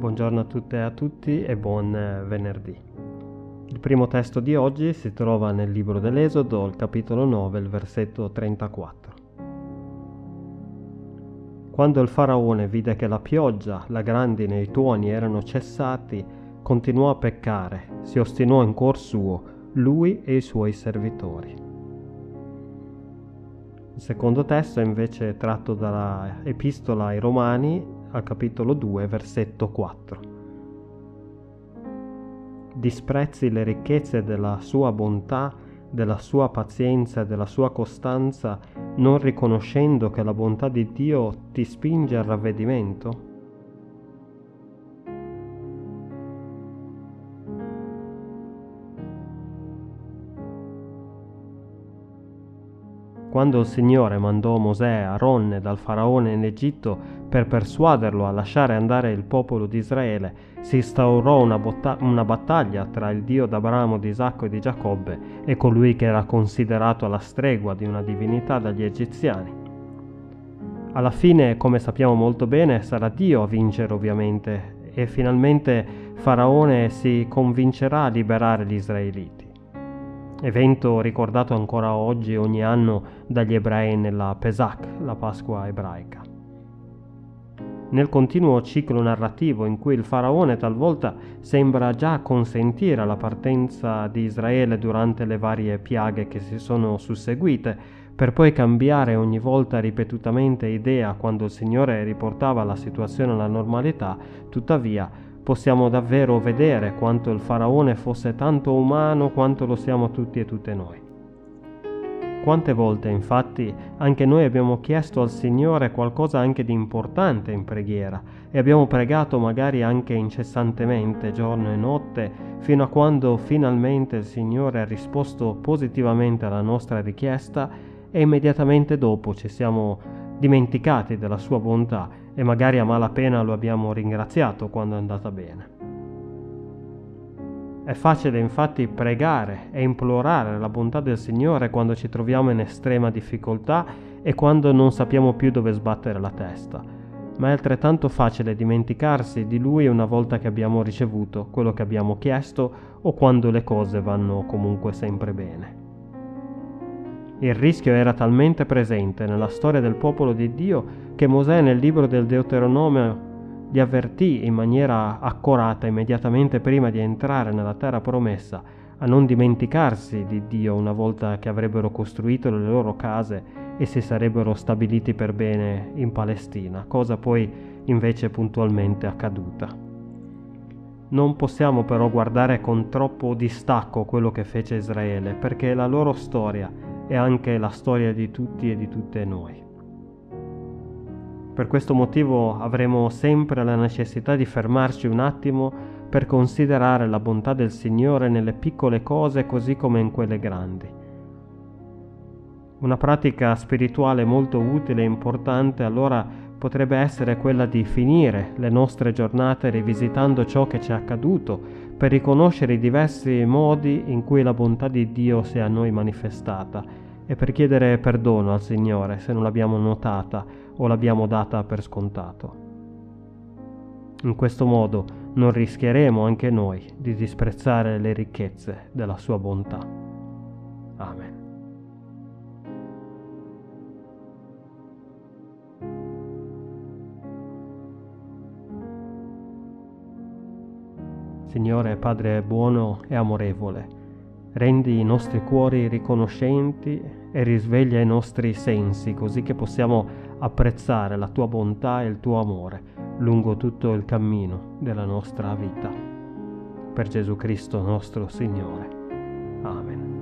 Buongiorno a tutte e a tutti e buon venerdì. Il primo testo di oggi si trova nel libro dell'Esodo, il capitolo 9, il versetto 34. Quando il faraone vide che la pioggia, la grandine e i tuoni erano cessati, continuò a peccare, si ostinò in cuor suo, lui e i suoi servitori. Il secondo testo è invece tratto dalla Epistola ai Romani al capitolo 2, versetto 4. Disprezzi le ricchezze della sua bontà, della sua pazienza della sua costanza, non riconoscendo che la bontà di Dio ti spinge al ravvedimento? Quando il Signore mandò Mosè e Aaron dal faraone in Egitto per persuaderlo a lasciare andare il popolo di Israele, si instaurò una, botta- una battaglia tra il Dio d'Abramo, di Isacco e di Giacobbe e colui che era considerato alla stregua di una divinità dagli egiziani. Alla fine, come sappiamo molto bene, sarà Dio a vincere ovviamente e finalmente Faraone si convincerà a liberare gli israeliti evento ricordato ancora oggi ogni anno dagli ebrei nella Pesach, la Pasqua ebraica. Nel continuo ciclo narrativo in cui il faraone talvolta sembra già consentire la partenza di Israele durante le varie piaghe che si sono susseguite, per poi cambiare ogni volta ripetutamente idea quando il Signore riportava la situazione alla normalità, tuttavia possiamo davvero vedere quanto il faraone fosse tanto umano quanto lo siamo tutti e tutte noi. Quante volte infatti anche noi abbiamo chiesto al Signore qualcosa anche di importante in preghiera e abbiamo pregato magari anche incessantemente giorno e notte fino a quando finalmente il Signore ha risposto positivamente alla nostra richiesta e immediatamente dopo ci siamo dimenticati della sua bontà e magari a malapena lo abbiamo ringraziato quando è andata bene. È facile infatti pregare e implorare la bontà del Signore quando ci troviamo in estrema difficoltà e quando non sappiamo più dove sbattere la testa, ma è altrettanto facile dimenticarsi di Lui una volta che abbiamo ricevuto quello che abbiamo chiesto o quando le cose vanno comunque sempre bene. Il rischio era talmente presente nella storia del popolo di Dio che Mosè nel libro del Deuteronomio li avvertì in maniera accorata immediatamente prima di entrare nella terra promessa a non dimenticarsi di Dio una volta che avrebbero costruito le loro case e si sarebbero stabiliti per bene in Palestina, cosa poi invece puntualmente accaduta. Non possiamo però guardare con troppo distacco quello che fece Israele, perché la loro storia è anche la storia di tutti e di tutte noi. Per questo motivo avremo sempre la necessità di fermarci un attimo per considerare la bontà del Signore nelle piccole cose così come in quelle grandi. Una pratica spirituale molto utile e importante allora potrebbe essere quella di finire le nostre giornate rivisitando ciò che ci è accaduto per riconoscere i diversi modi in cui la bontà di Dio si è a noi manifestata e per chiedere perdono al Signore se non l'abbiamo notata o l'abbiamo data per scontato. In questo modo non rischieremo anche noi di disprezzare le ricchezze della sua bontà. Amen. Signore Padre buono e amorevole, rendi i nostri cuori riconoscenti e risveglia i nostri sensi così che possiamo apprezzare la tua bontà e il tuo amore lungo tutto il cammino della nostra vita. Per Gesù Cristo nostro Signore. Amen.